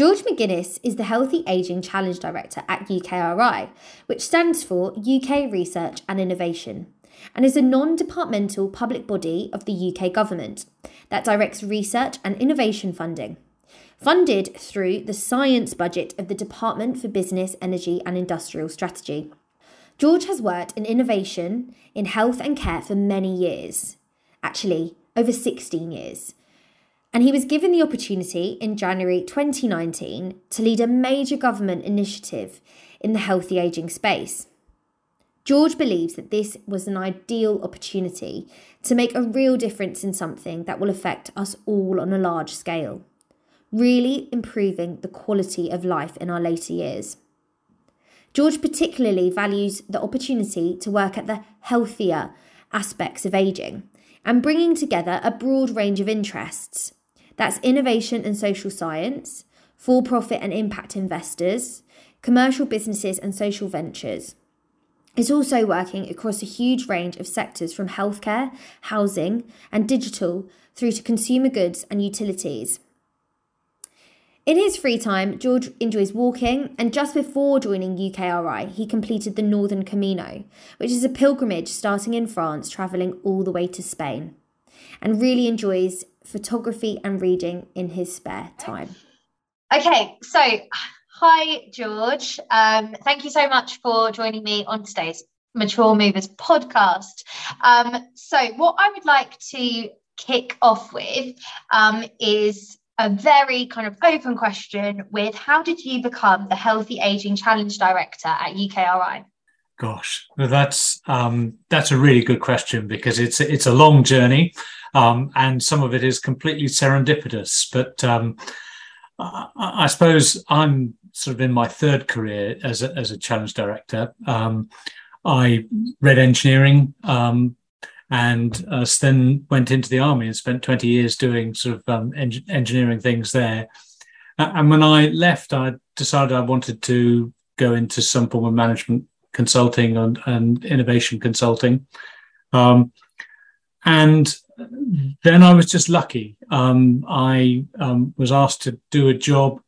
George McGuinness is the Healthy Aging Challenge Director at UKRI, which stands for UK Research and Innovation, and is a non departmental public body of the UK government that directs research and innovation funding. Funded through the science budget of the Department for Business, Energy and Industrial Strategy. George has worked in innovation in health and care for many years, actually, over 16 years and he was given the opportunity in January 2019 to lead a major government initiative in the healthy ageing space. George believes that this was an ideal opportunity to make a real difference in something that will affect us all on a large scale, really improving the quality of life in our later years. George particularly values the opportunity to work at the healthier aspects of ageing and bringing together a broad range of interests that's innovation and social science, for profit and impact investors, commercial businesses and social ventures. It's also working across a huge range of sectors from healthcare, housing, and digital through to consumer goods and utilities. In his free time, George enjoys walking, and just before joining UKRI, he completed the Northern Camino, which is a pilgrimage starting in France, travelling all the way to Spain, and really enjoys photography and reading in his spare time. Okay, so hi, George. Um, thank you so much for joining me on today's Mature Movers podcast. Um, so, what I would like to kick off with um, is a very kind of open question with how did you become the Healthy Aging Challenge Director at UKRI? Gosh, that's um, that's a really good question because it's it's a long journey um, and some of it is completely serendipitous. But um, I, I, suppose I'm sort of in my third career as a, as a challenge director. Um, I read engineering um, and uh, then went into the army and spent 20 years doing sort of um, en- engineering things there. And when I left, I decided I wanted to go into some form of management consulting and, and innovation consulting. Um, and then I was just lucky. Um, I um, was asked to do a job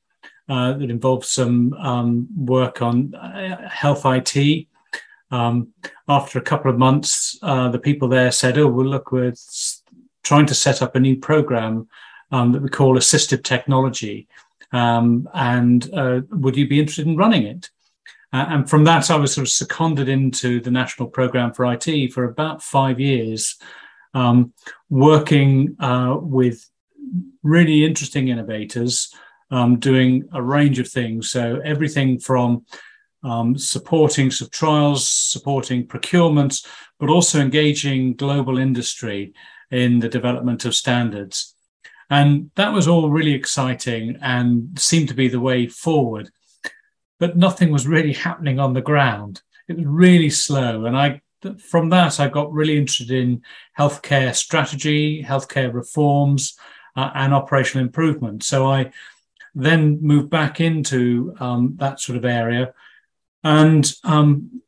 uh, that involved some um, work on uh, health IT. Um, after a couple of months, uh, the people there said, "Oh, well, look, we're trying to set up a new program um, that we call assistive technology, um, and uh, would you be interested in running it?" Uh, and from that, I was sort of seconded into the National Program for IT for about five years um, working uh, with really interesting innovators, um, doing a range of things. So everything from um, supporting trials, supporting procurements, but also engaging global industry in the development of standards. And that was all really exciting and seemed to be the way forward. But nothing was really happening on the ground. It was really slow. And I from that, I got really interested in healthcare strategy, healthcare reforms, uh, and operational improvement. So I then moved back into um, that sort of area. And um,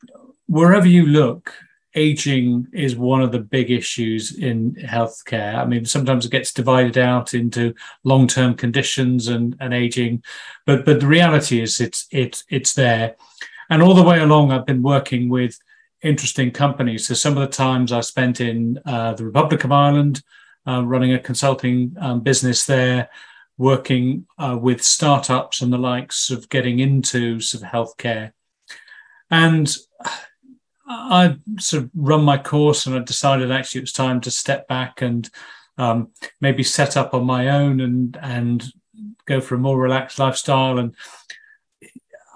wherever you look, aging is one of the big issues in healthcare. I mean, sometimes it gets divided out into long-term conditions and, and aging, but but the reality is it's it's it's there. And all the way along, I've been working with interesting companies. So some of the times I spent in uh, the Republic of Ireland, uh, running a consulting um, business there, working uh, with startups and the likes of getting into sort of healthcare. And I sort of run my course and I decided actually it was time to step back and um, maybe set up on my own and and go for a more relaxed lifestyle. And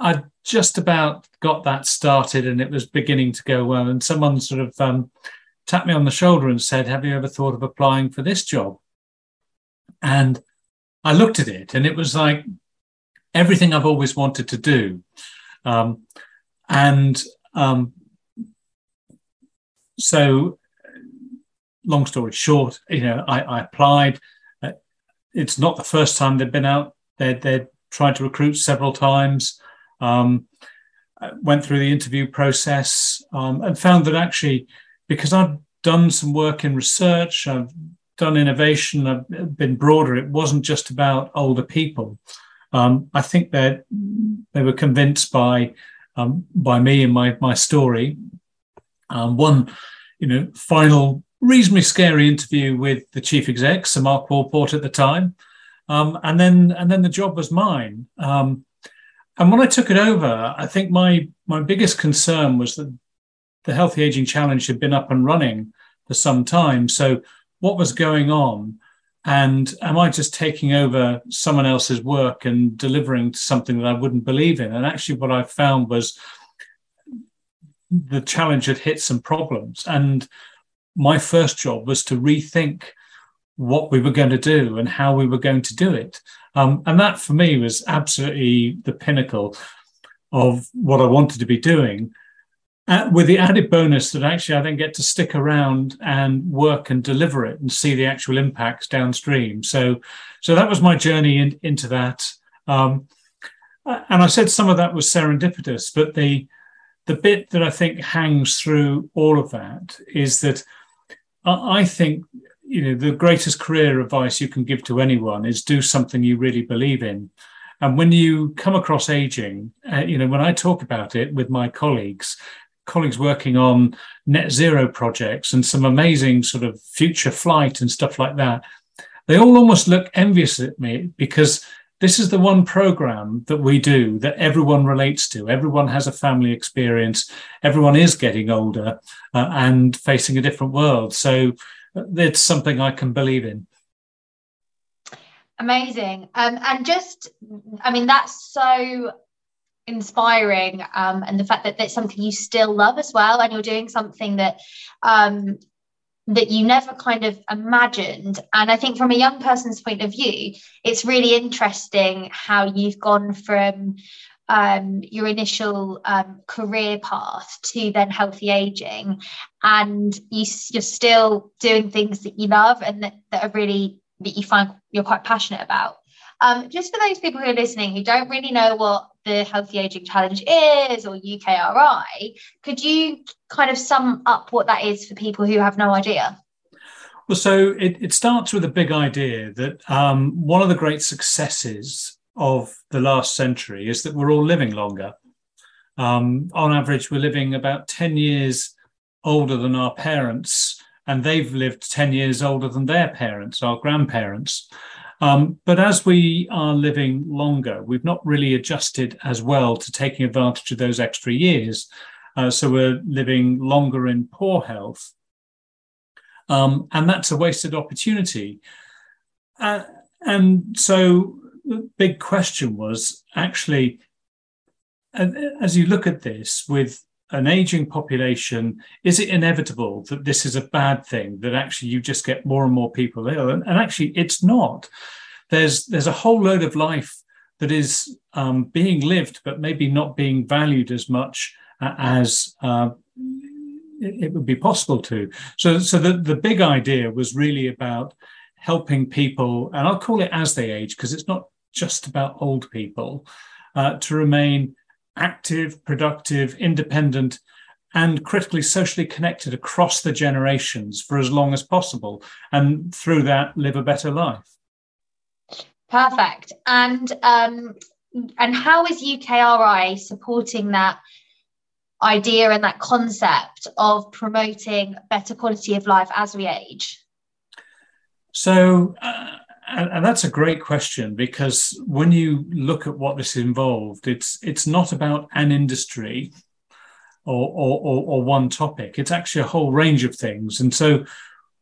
I just about got that started and it was beginning to go well. And someone sort of um, tapped me on the shoulder and said, Have you ever thought of applying for this job? And I looked at it and it was like everything I've always wanted to do. Um, and um, so, long story short, you know, I, I applied. Uh, it's not the first time they've been out. They're, they're tried to recruit several times. Um, went through the interview process um, and found that actually, because I'd done some work in research, I've done innovation, I've been broader. It wasn't just about older people. Um, I think that they were convinced by um, by me and my my story. Um, one, you know, final reasonably scary interview with the chief exec, Sir Mark Walport at the time, um, and then and then the job was mine. Um, and when I took it over, I think my my biggest concern was that the Healthy Aging Challenge had been up and running for some time. So what was going on? And am I just taking over someone else's work and delivering something that I wouldn't believe in? And actually, what I found was the challenge had hit some problems. And my first job was to rethink what we were going to do and how we were going to do it. Um, and that for me was absolutely the pinnacle of what I wanted to be doing. Uh, with the added bonus that actually I then get to stick around and work and deliver it and see the actual impacts downstream. So, so that was my journey in, into that. Um, and I said some of that was serendipitous, but the the bit that I think hangs through all of that is that I think you know the greatest career advice you can give to anyone is do something you really believe in and when you come across aging uh, you know when i talk about it with my colleagues colleagues working on net zero projects and some amazing sort of future flight and stuff like that they all almost look envious at me because this is the one program that we do that everyone relates to. Everyone has a family experience. Everyone is getting older uh, and facing a different world. So it's something I can believe in. Amazing. Um, and just, I mean, that's so inspiring. Um, and the fact that that's something you still love as well, and you're doing something that um, that you never kind of imagined. And I think from a young person's point of view, it's really interesting how you've gone from um, your initial um, career path to then healthy aging and you, you're still doing things that you love and that, that are really that you find you're quite passionate about um, just for those people who are listening who don't really know what the healthy aging challenge is or ukri could you kind of sum up what that is for people who have no idea well so it, it starts with a big idea that um, one of the great successes of the last century is that we're all living longer. Um, on average, we're living about 10 years older than our parents, and they've lived 10 years older than their parents, our grandparents. Um, but as we are living longer, we've not really adjusted as well to taking advantage of those extra years. Uh, so we're living longer in poor health. Um, and that's a wasted opportunity. Uh, and so the big question was actually, as you look at this with an aging population, is it inevitable that this is a bad thing? That actually you just get more and more people ill, and, and actually it's not. There's there's a whole load of life that is um, being lived, but maybe not being valued as much as uh, it, would be possible to. So, so the, the big idea was really about helping people, and I'll call it as they age because it's not just about old people, uh, to remain active, productive, independent, and critically socially connected across the generations for as long as possible, and through that live a better life. Perfect. And um, and how is UKRI supporting that idea and that concept of promoting better quality of life as we age? So. Uh, and, and, that's a great question because when you look at what this involved, it's it's not about an industry or, or, or, or one topic. It's actually a whole range of things. And so,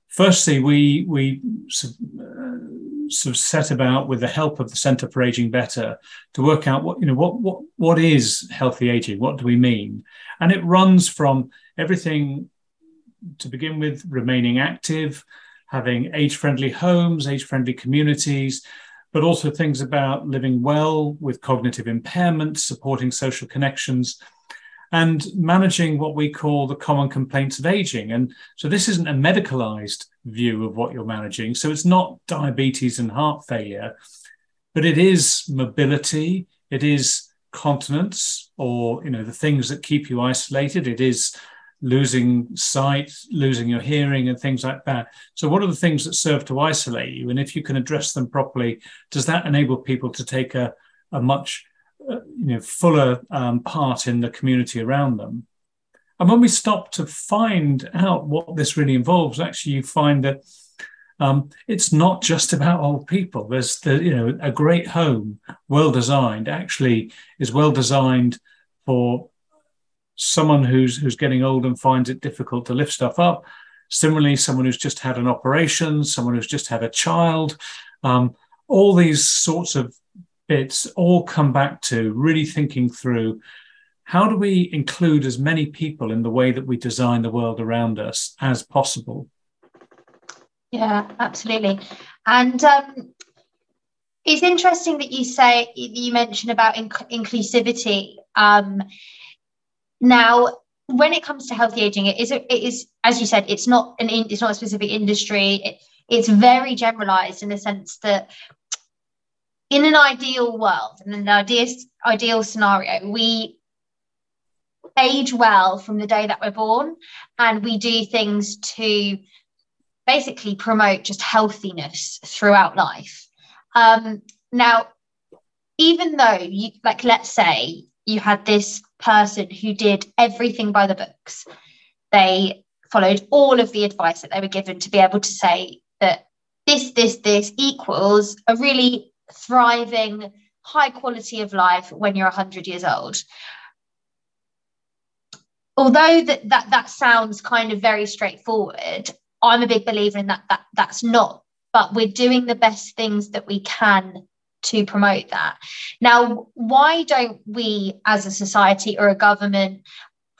firstly, we we uh, sort of set about with the help of the Centre for Aging Better to work out what you know what what what is healthy aging. What do we mean? And it runs from everything to begin with, remaining active having age friendly homes, age friendly communities, but also things about living well with cognitive impairments, supporting social connections, and managing what we call the common complaints of aging. And so this isn't a medicalized view of what you're managing. So it's not diabetes and heart failure, but it is mobility, it is continence or you know the things that keep you isolated it is losing sight, losing your hearing, and things like that. So, what are the things that serve to isolate you? And if you can address them properly, does that enable people to take a, a much uh, you know, fuller um, part in the community around them? And when we stop to find out what this really involves, actually, you find that um, it's not just about old people. There's the, you know a great home, well designed, actually is well designed for someone who's who's getting old and finds it difficult to lift stuff up. Similarly, someone who's just had an operation, someone who's just had a child. Um, all these sorts of bits all come back to really thinking through how do we include as many people in the way that we design the world around us as possible yeah, absolutely. And um, it's interesting that you say you mentioned about inc- inclusivity. Um, now, when it comes to healthy aging, it is it is as you said, it's not an in, it's not a specific industry. It, it's very generalized in the sense that in an ideal world, in an ideal ideal scenario, we age well from the day that we're born, and we do things to basically promote just healthiness throughout life. Um, now, even though you like, let's say you had this person who did everything by the books, they followed all of the advice that they were given to be able to say that this, this, this equals a really thriving, high quality of life when you're 100 years old. Although that, that that sounds kind of very straightforward I'm a big believer in that that that's not, but we're doing the best things that we can to promote that. Now, why don't we as a society or a government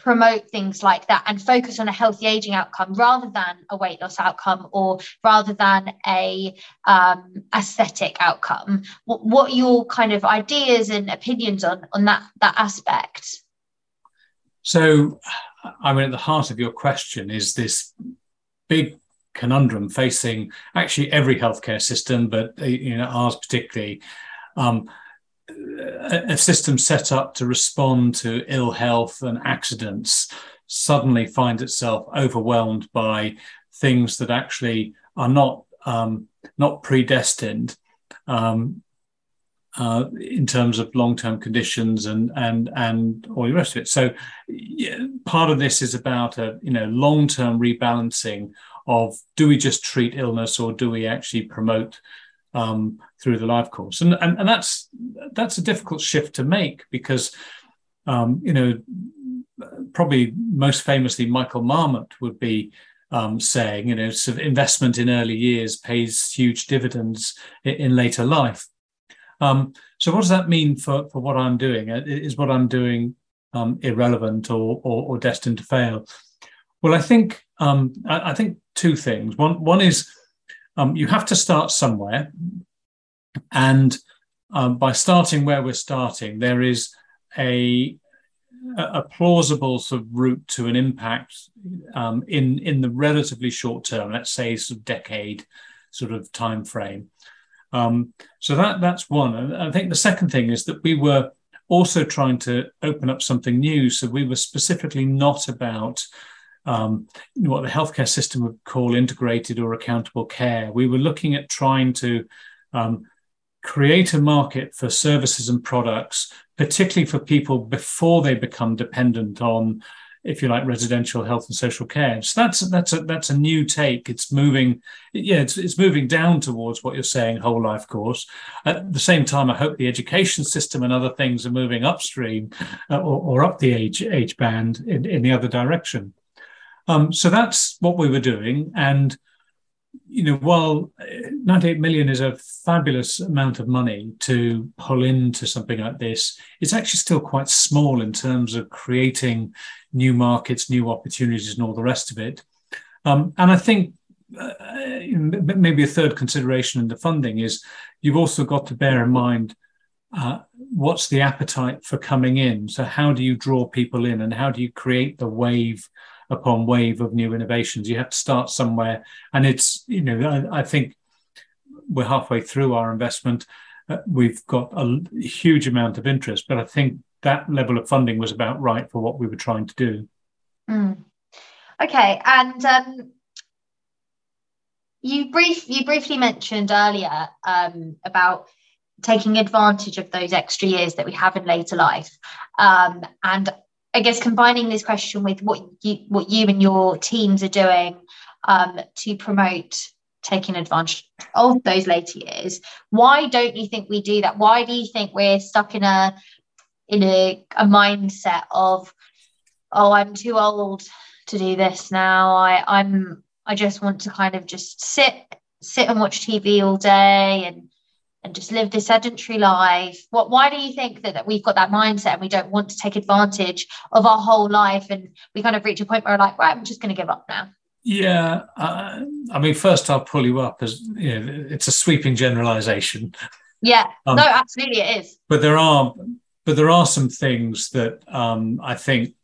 promote things like that and focus on a healthy aging outcome rather than a weight loss outcome or rather than a um, aesthetic outcome what, are your kind of ideas and opinions on on that that aspect so i mean at the heart of your question is this big conundrum facing actually every healthcare system, but uh, you know ours particularly. Um, a, system set up to respond to ill health and accidents suddenly finds itself overwhelmed by things that actually are not um, not predestined um, uh, in terms of long-term conditions and and and all the rest of it. So yeah, part of this is about a you know long-term rebalancing of do we just treat illness or do we actually promote um, through the life course? And, and and that's that's a difficult shift to make because um, you know probably most famously Michael Marmot would be um, saying, you know, sort of investment in early years pays huge dividends in, in later life. Um, so what does that mean for, for what I'm doing? Uh, is what I'm doing um, irrelevant or, or, or, destined to fail? Well, I think um, I, I, think two things. One one is um, you have to start somewhere, and um, by starting where we're starting, there is a a plausible sort of route to an impact um, in in the relatively short term, let's say sort of decade sort of time frame. Um, so that that's one. And I think the second thing is that we were also trying to open up something new. So we were specifically not about um, what the healthcare system would call integrated or accountable care. We were looking at trying to um, create a market for services and products, particularly for people before they become dependent on if you like, residential health and social care. So that's that's a that's a new take. It's moving, yeah, it's, it's moving down towards what you're saying, whole life course. At the same time, I hope the education system and other things are moving upstream uh, or, or, up the age age band in, in the other direction. Um, so that's what we were doing, and you know, while 98 million is a fabulous amount of money to pull into something like this, it's actually still quite small in terms of creating new markets, new opportunities, and all the rest of it. Um, and I think uh, maybe a third consideration in the funding is you've also got to bear in mind uh, what's the appetite for coming in. So, how do you draw people in and how do you create the wave upon wave of new innovations? You have to start somewhere. And it's, you know, I, I think we're halfway through our investment. Uh, we've got a huge amount of interest, but I think that level of funding was about right for what we were trying to do. Mm. Okay, and um, you brief you briefly mentioned earlier um, about taking advantage of those extra years that we have in later life, um, and I guess combining this question with what you what you and your teams are doing um, to promote taking advantage of those later years. Why don't you think we do that? Why do you think we're stuck in a in a, a mindset of oh I'm too old to do this now. I I'm I just want to kind of just sit sit and watch TV all day and and just live this sedentary life. What why do you think that, that we've got that mindset and we don't want to take advantage of our whole life and we kind of reach a point where we're like, right, I'm just going to give up now. Yeah, uh, I mean, first I'll pull you up as you know, it's a sweeping generalization. Yeah, um, no, absolutely, it is. But there are, but there are some things that um, I think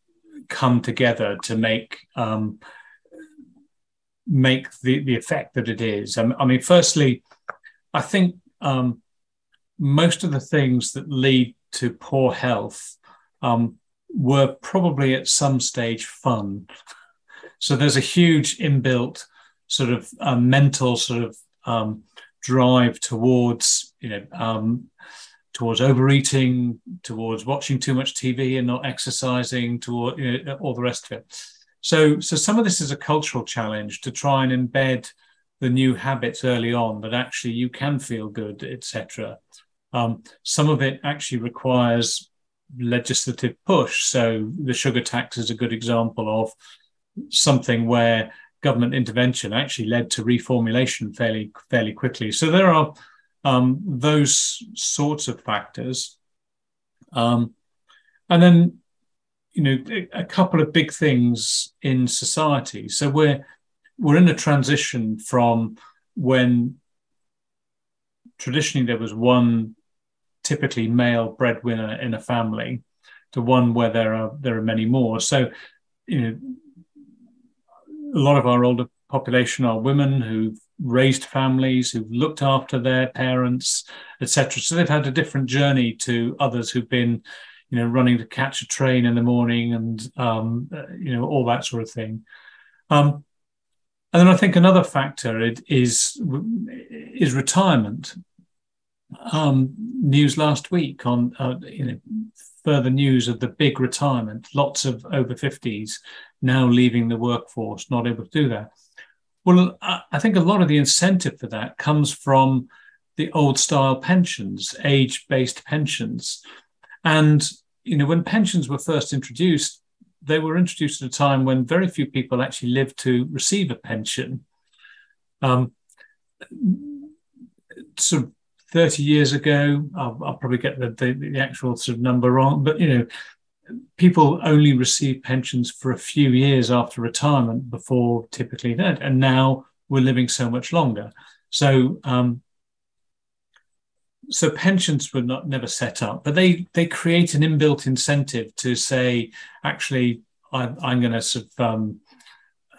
come together to make um, make the the effect that it is. I mean, firstly, I think um, most of the things that lead to poor health um, were probably at some stage fun. So there's a huge inbuilt sort of uh, mental sort of um, drive towards you know um, towards overeating, towards watching too much TV and not exercising, toward you know, all the rest of it. So, so some of this is a cultural challenge to try and embed the new habits early on that actually you can feel good, etc. Um, some of it actually requires legislative push. So the sugar tax is a good example of something where government intervention actually led to reformulation fairly fairly quickly. So there are um, those sorts of factors. Um, and then, you know, a couple of big things in society. So we're we're in a transition from when traditionally there was one typically male breadwinner in a family to one where there are there are many more. So, you know, a lot of our older population are women who've raised families, who've looked after their parents, etc. So they've had a different journey to others who've been, you know, running to catch a train in the morning and um, you know all that sort of thing. Um, and then I think another factor is is retirement. Um, news last week on uh, you know further news of the big retirement. Lots of over fifties now leaving the workforce, not able to do that. Well, I think a lot of the incentive for that comes from the old style pensions, age based pensions. And, you know, when pensions were first introduced, they were introduced at a time when very few people actually lived to receive a pension. Um, sort of 30 years ago, I'll, I'll probably get the, the, the, actual sort of number wrong, but, you know, people only receive pensions for a few years after retirement before typically that. And now we're living so much longer. So, um, so pensions were not never set up, but they they create an inbuilt incentive to say, actually, I, am going to sort of um,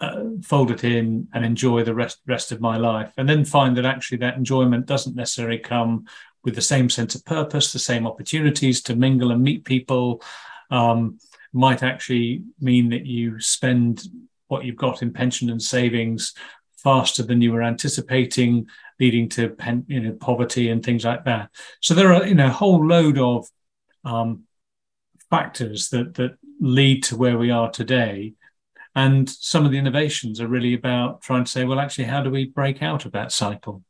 uh, fold it in and enjoy the rest rest of my life, and then find that actually that enjoyment doesn't necessarily come with the same sense of purpose, the same opportunities to mingle and meet people, um, might actually mean that you spend what you've got in pension and savings faster than you were anticipating, leading to pen, you know poverty and things like that. So there are you know a whole load of um, factors that that lead to where we are today. And some of the innovations are really about trying to say, well, actually, how do we break out of that cycle?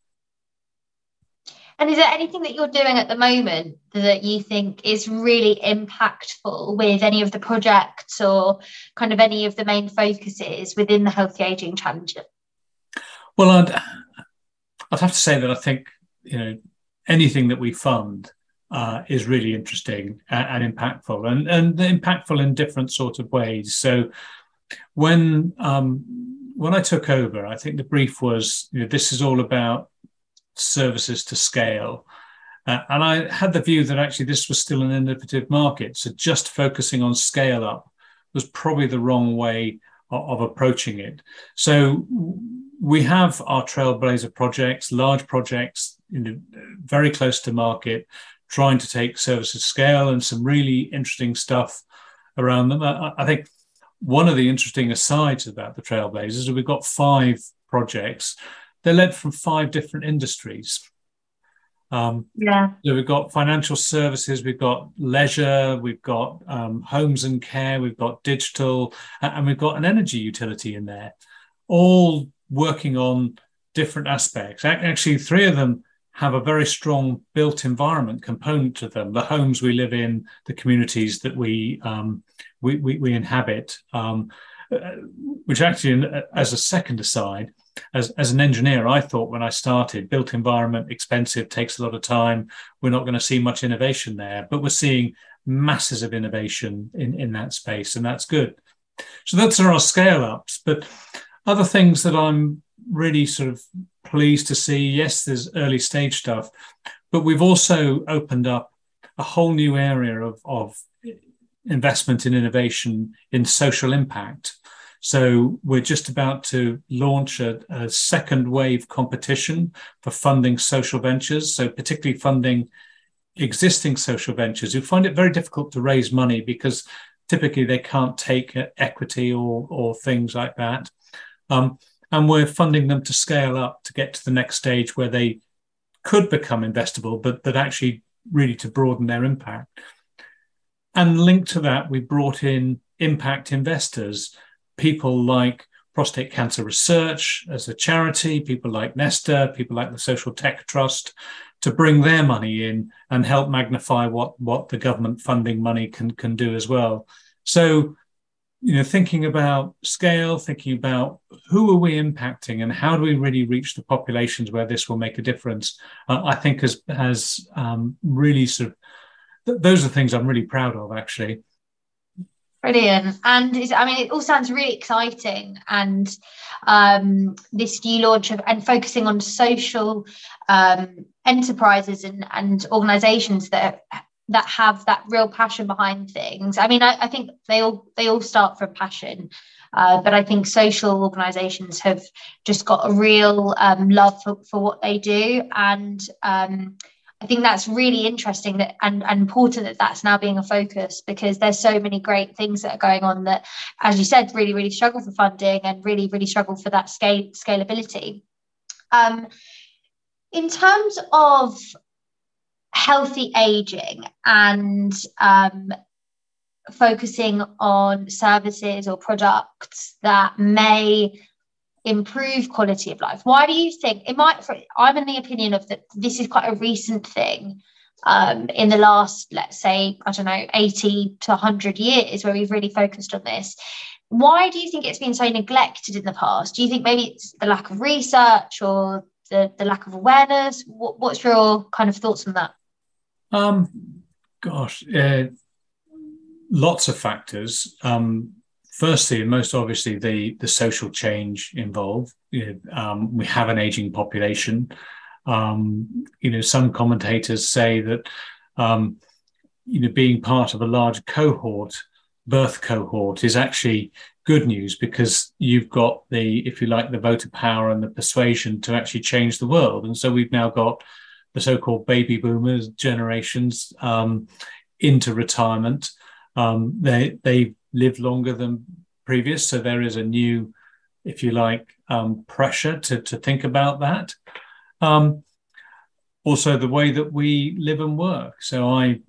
And is there anything that you're doing at the moment that you think is really impactful with any of the projects or kind of any of the main focuses within the healthy aging challenge? Well, I'd, I'd have to say that I think you know anything that we fund uh, is really interesting and, and, impactful, and and impactful in different sort of ways. So when um, when I took over, I think the brief was you know, this is all about services to scale. Uh, and I had the view that actually this was still an innovative market. So just focusing on scale up was probably the wrong way of, of approaching it. So we have our Trailblazer projects, large projects, you know, very close to market, trying to take services scale and some really interesting stuff around them. I, I think one of the interesting asides about the Trailblazers is we've got five projects. They're led from five different industries. Um, yeah. So we've got financial services, we've got leisure, we've got um, homes and care, we've got digital, and we've got an energy utility in there, all working on different aspects. Actually, three of them have a very strong built environment component to them. The homes we live in, the communities that we um, we, we, we, inhabit, um, uh, which actually, as a second aside, as, as an engineer, I thought when I started, built environment, expensive, takes a lot of time. We're not going to see much innovation there, but we're seeing masses of innovation in, in that space, and that's good. So that's our scale ups. But other things that I'm really sort of pleased to see, yes, there's early stage stuff, but we've also opened up a whole new area of, of investment in innovation in social impact. So we're just about to launch a, a, second wave competition for funding social ventures. So particularly funding existing social ventures who find it very difficult to raise money because typically they can't take equity or, or things like that. Um, and we're funding them to scale up to get to the next stage where they could become investable, but, but actually really to broaden their impact. And linked to that, we brought in impact investors people like Prostate Cancer Research as a charity, people like Nesta, people like the Social Tech Trust, to bring their money in and help magnify what, what the government funding money can, can do as well. So, you know, thinking about scale, thinking about who are we impacting and how do we really reach the populations where this will make a difference, uh, I think has, has um, really sort of, th- those are things I'm really proud of actually. Brilliant. And I mean, it all sounds really exciting. And um, this new launch of and focusing on social um, enterprises and, and organizations that that have that real passion behind things. I mean, I, I think they all they all start from passion. Uh, but I think social organisations have just got a real um, love for, for what they do, and um, I think that's really interesting that and, and important that that's now being a focus because there's so many great things that are going on that, as you said, really really struggle for funding and really really struggle for that scale scalability. Um, in terms of healthy aging and um, focusing on services or products that may improve quality of life. Why do you think it might i'm in the opinion of that this is quite a recent thing um, in the last let's say i don't know 80 to 100 years where we've really focused on this. Why do you think it's been so neglected in the past? Do you think maybe it's the lack of research or the, the lack of awareness? What, what's your kind of thoughts on that um gosh uh, lots of factors. Um firstly and most obviously the the social change involved. You know, um, we have an aging population. Um, you know some commentators say that um, you know being part of a large cohort birth cohort is actually good news because you've got the if you like the voter power and the persuasion to actually change the world. And so we've now got the so-called baby boomers generations um, into retirement um, they they live longer than previous. So there is a new, if you like, um, pressure to, to think about that. Um, also, the way that we live and work. So I,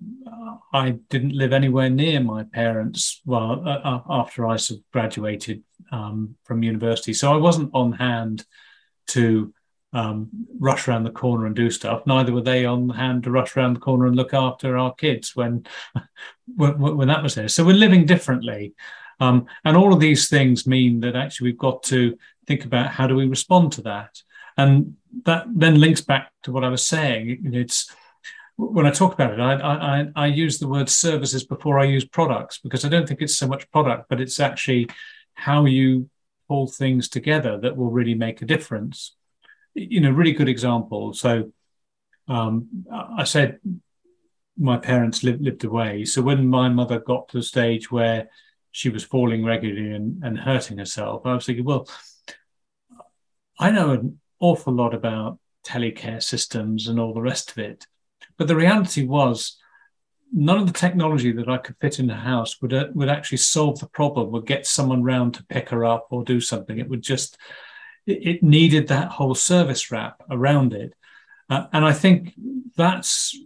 I didn't live anywhere near my parents. Well, uh, uh after I graduated um, from university, so I wasn't on hand to um, rush around the corner and do stuff. Neither were they on hand to rush around the corner and look after our kids when, when, when that was there. So we're living differently. Um, and all of these things mean that actually we've got to think about how do we respond to that. And that then links back to what I was saying. It's when I talk about it, I, I, I use the word services before I use products because I don't think it's so much product, but it's actually how you pull things together that will really make a difference you know, really good example. So um, I said my parents lived, lived away. So when my mother got to the stage where she was falling regularly and, and hurting herself, I was thinking, well, I know an awful lot about telecare systems and all the rest of it. But the reality was none of the technology that I could fit in the house would uh, would actually solve the problem. Would get someone round to pick her up or do something. It would just it, needed that whole service wrap around it, uh, and I think that's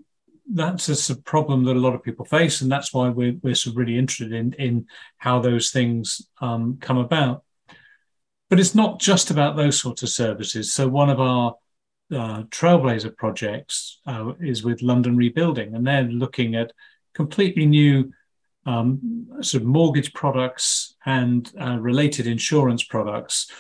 that's a problem that a lot of people face, and that's why we're we're really interested in in how those things um, come about. But it's not just about those sorts of services. So one of our uh, trailblazer projects uh, is with London Rebuilding, and they're looking at completely new um, sort of mortgage products and uh, related insurance products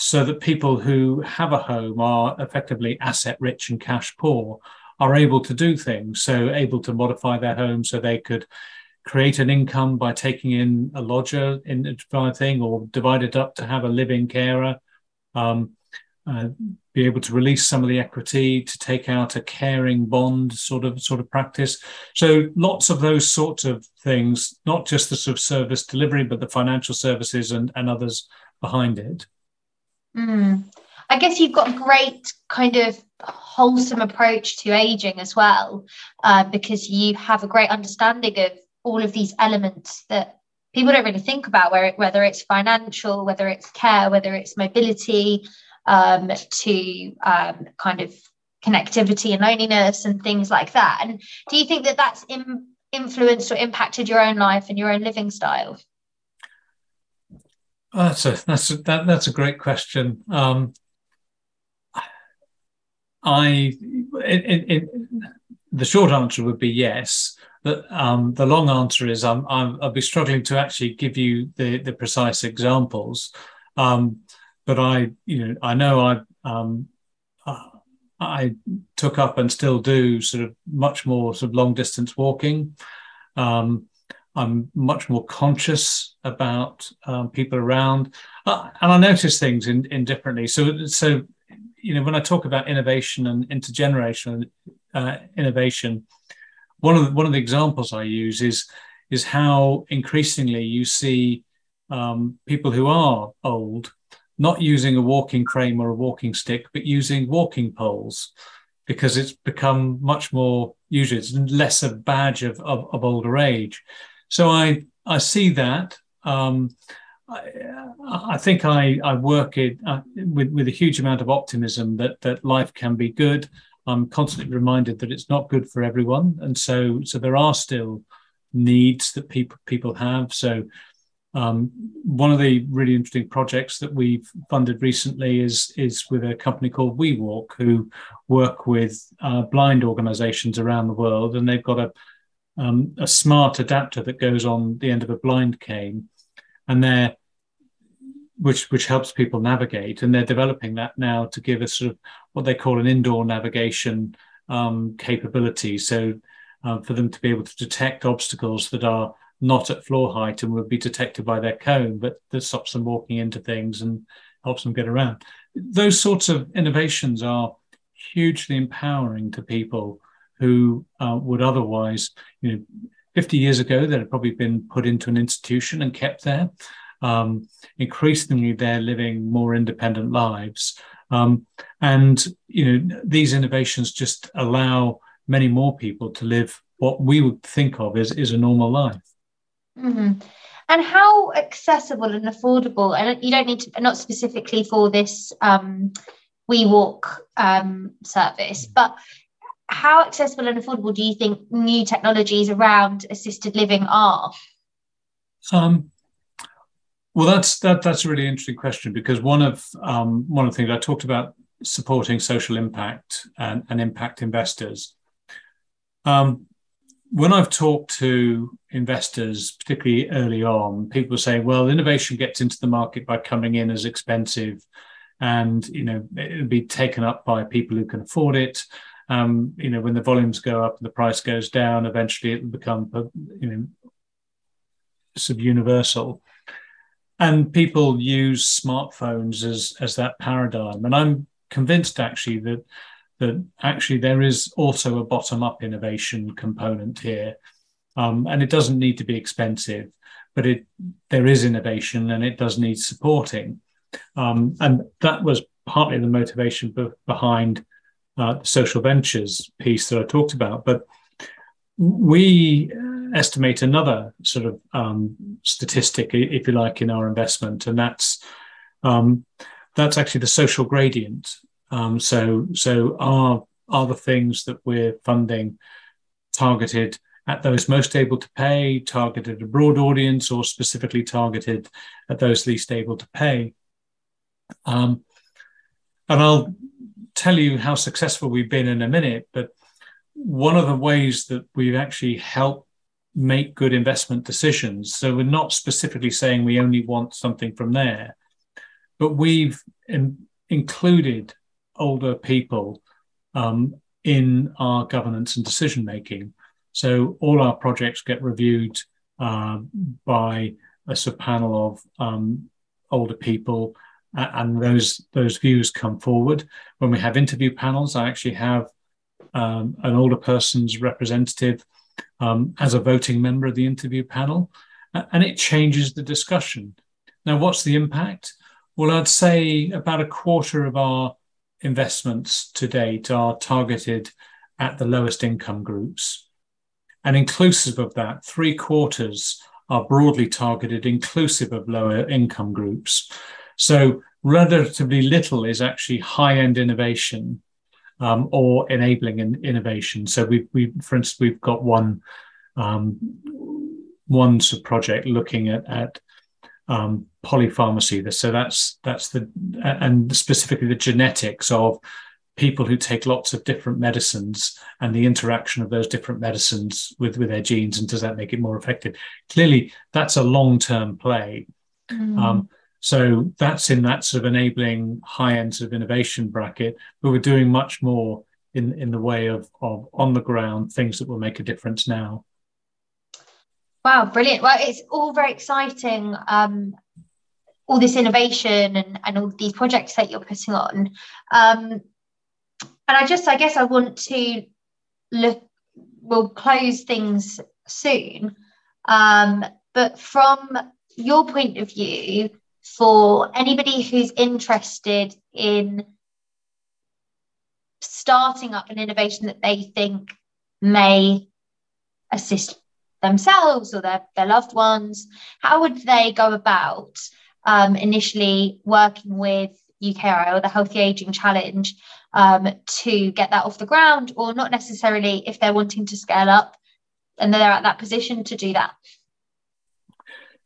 so that people who have a home are effectively asset rich and cash poor are able to do things. So, able to modify their home so they could create an income by taking in a lodger in a thing or divide it up to have a living carer. Um, uh, be able to release some of the equity to take out a caring bond sort of sort of practice. So lots of those sorts of things, not just the sort of service delivery, but the financial services and, and others behind it. Mm. I guess you've got a great kind of wholesome approach to aging as well, uh, because you have a great understanding of all of these elements that people don't really think about, where, whether it's financial, whether it's care, whether it's mobility, um, to um, kind of connectivity and loneliness and things like that. And do you think that that's in, influenced or impacted your own life and your own living style? That's a that's a, that, that's a great question. Um, I the short answer would be yes. But um, the long answer is I'm, i will be struggling to actually give you the, the precise examples. Um, but I, you know, I know I, um, I took up and still do sort of much more sort of long distance walking. Um, I'm much more conscious about um, people around, uh, and I notice things in, in differently. So, so you know, when I talk about innovation and intergenerational uh, innovation, one of the, one of the examples I use is is how increasingly you see um, people who are old not using a walking frame or a walking stick, but using walking poles because it's become much more usually it's less a badge of, of, of older age. So I I see that. Um, I, I, think I, I work it uh, with, with a huge amount of optimism that that life can be good. I'm constantly reminded that it's not good for everyone, and so so there are still needs that people people have. So um, one of the really interesting projects that we've funded recently is is with a company called WeWalk, who work with uh, blind organisations around the world, and they've got a um, a smart adapter that goes on the end of a blind cane, and they're which which helps people navigate, and they're developing that now to give us sort of what they call an indoor navigation um, capability. So uh, for them to be able to detect obstacles that are not at floor height and would be detected by their cone, but that stops them walking into things and helps them get around. Those sorts of innovations are hugely empowering to people who uh, would otherwise, you know, 50 years ago, they'd have probably been put into an institution and kept there. Um, increasingly, they're living more independent lives. Um, and, you know, these innovations just allow many more people to live what we would think of as, as a normal life. Mm-hmm. And how accessible and affordable, and you don't need to, not specifically for this um, WeWalk um, service, but how accessible and affordable do you think new technologies around assisted living are? Um, well, that's that, that's a really interesting question because one of um, one of the things I talked about supporting social impact and, and impact investors. Um, when I've talked to investors, particularly early on, people say, well, innovation gets into the market by coming in as expensive and, you know, it'll be taken up by people who can afford it. Um, you know, when the volumes go up and the price goes down, eventually it will become, you know, sort of universal. And people use smartphones as, as that paradigm. And I'm convinced actually that that actually there is also a bottom up innovation component here. Um, and it doesn't need to be expensive, but it there is innovation and it does need supporting. Um, and that was partly the motivation be- behind uh, social ventures piece that I talked about. But we estimate another sort of um, statistic, if you like, in our investment, and that's um, that's actually the social gradient. Um, so, so are are the things that we're funding targeted at those most able to pay, targeted at a broad audience, or specifically targeted at those least able to pay? Um, and I'll tell you how successful we've been in a minute, but one of the ways that we've actually helped make good investment decisions. So we're not specifically saying we only want something from there, but we've in, included older people um, in our governance and decision making. So all our projects get reviewed uh, by a sub panel of um, older people, and those those views come forward. When we have interview panels, I actually have um, an older person's representative um, as a voting member of the interview panel, and it changes the discussion. Now, what's the impact? Well, I'd say about a quarter of our investments to date are targeted at the lowest income groups. And inclusive of that, three quarters are broadly targeted, inclusive of lower income groups. So, relatively little is actually high end innovation um, or enabling in innovation. So we, we, for instance, we've got one um, one project looking at at um, polypharmacy. So that's that's the and specifically the genetics of people who take lots of different medicines and the interaction of those different medicines with with their genes and does that make it more effective? Clearly, that's a long term play. Mm. Um, so that's in that sort of enabling high end sort of innovation bracket, but we're doing much more in, in the way of, of on the ground things that will make a difference now. Wow, brilliant. Well, it's all very exciting. Um, all this innovation and, and all these projects that you're putting on. Um, and I just, I guess I want to look, we'll close things soon. Um, but from your point of view, for anybody who's interested in starting up an innovation that they think may assist themselves or their, their loved ones, how would they go about um, initially working with UKRI or the Healthy Aging Challenge um, to get that off the ground, or not necessarily if they're wanting to scale up and they're at that position to do that?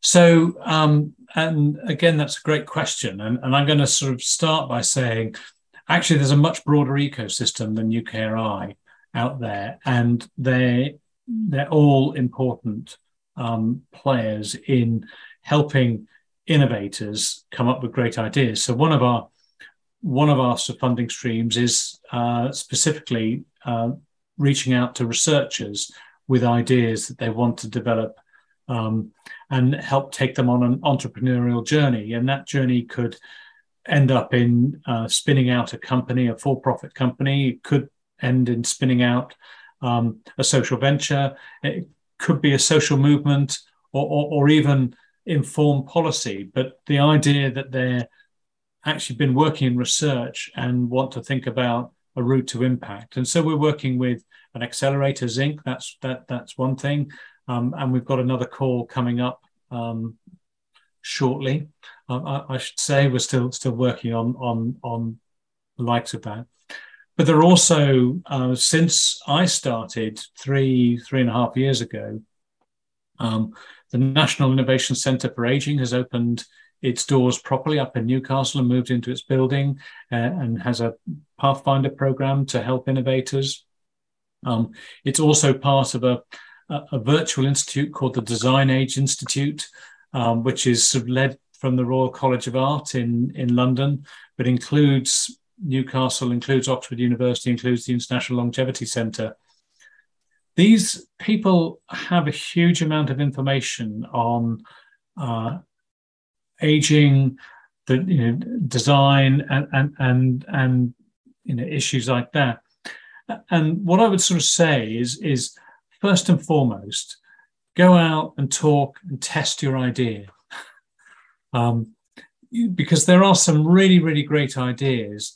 So, um, and again, that's a great question. And, and I'm going to sort of start by saying actually, there's a much broader ecosystem than UKRI out there, and they they're all important um, players in helping innovators come up with great ideas. So one of our one of our funding streams is uh, specifically uh, reaching out to researchers with ideas that they want to develop um, and help take them on an entrepreneurial journey. And that journey could end up in uh, spinning out a company, a for profit company. It could end in spinning out um, a social venture. It could be a social movement or, or, or even inform policy. But the idea that they're actually been working in research and want to think about a route to impact. And so we're working with an accelerator, Zinc. That's that that's one thing. Um, and we've got another call coming up um, shortly. Um, I, I, should say we're still still working on on on the likes of that. But there are also uh, since I started three three and a half years ago, um, the National Innovation Centre for Aging has opened its doors properly up in Newcastle and moved into its building uh, and has a Pathfinder program to help innovators. Um, it's also part of a a, virtual institute called the Design Age Institute, um, which is sort of led from the Royal College of Art in, in London, but includes Newcastle, includes Oxford University, includes the International Longevity Centre. These people have a huge amount of information on uh, aging, the you know, design, and and and and you know issues like that. And what I would sort of say is is first and foremost, go out and talk and test your idea. um, because there are some really, really great ideas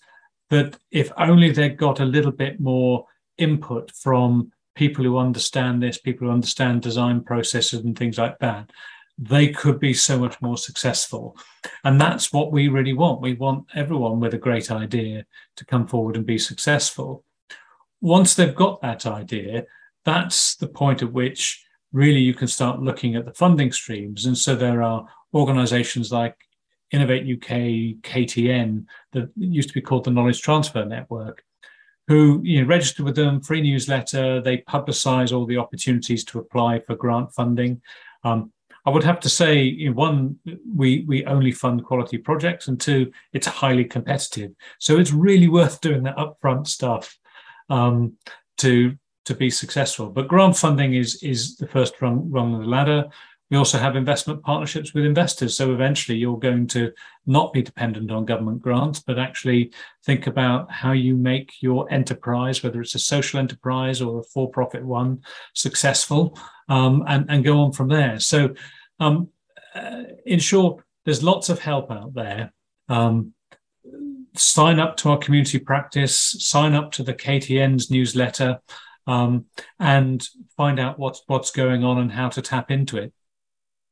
that if only they got a little bit more input from people who understand this, people who understand design processes and things like that, they could be so much more successful. And that's what we really want. We want everyone with a great idea to come forward and be successful. Once they've got that idea, that's the point at which really you can start looking at the funding streams. And so there are organizations like Innovate UK, KTN, that used to be called the Knowledge Transfer Network, who you know, register with them, free newsletter. They publicize all the opportunities to apply for grant funding. Um, I would have to say, you know, one, we we only fund quality projects, and two, it's highly competitive. So it's really worth doing that upfront stuff um, to to be successful. But grant funding is is the first rung, rung of the ladder. We also have investment partnerships with investors. So eventually you're going to not be dependent on government grants, but actually think about how you make your enterprise, whether it's a social enterprise or a for profit one, successful um, and, and go on from there. So, um, uh, in short, there's lots of help out there. Um, sign up to our community practice, sign up to the KTN's newsletter, um, and find out what's what's going on and how to tap into it.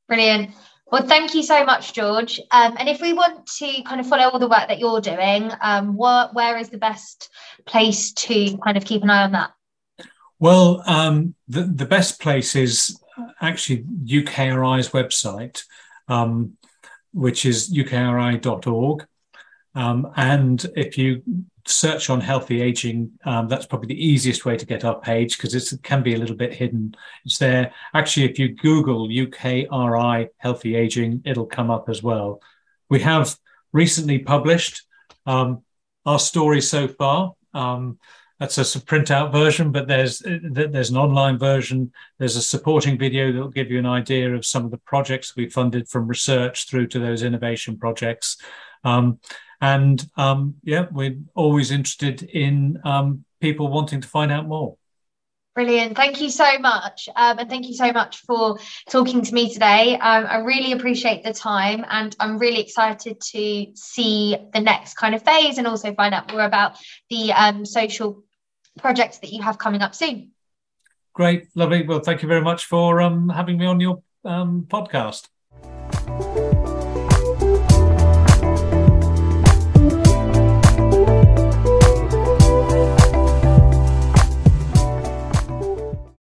Brilliant. Well, thank you so much, George. Um, and if we want to kind of follow all the work that you're doing, um, what, where is the best place to kind of keep an eye on that? Well, um, the, the best place is actually UKRI's website, um, which is ukri.org. Um, and if you search on healthy aging, um, that's probably the easiest way to get our page because it can be a little bit hidden. It's there. Actually, if you Google UKRI healthy aging, it'll come up as well. We have recently published um, our story so far. Um, that's a printout version, but there's there's an online version. There's a supporting video that will give you an idea of some of the projects we funded from research through to those innovation projects. Um, and um, yeah, we're always interested in um, people wanting to find out more. Brilliant. Thank you so much. Um, and thank you so much for talking to me today. Um, I really appreciate the time and I'm really excited to see the next kind of phase and also find out more about the um, social projects that you have coming up soon. Great. Lovely. Well, thank you very much for um, having me on your um, podcast.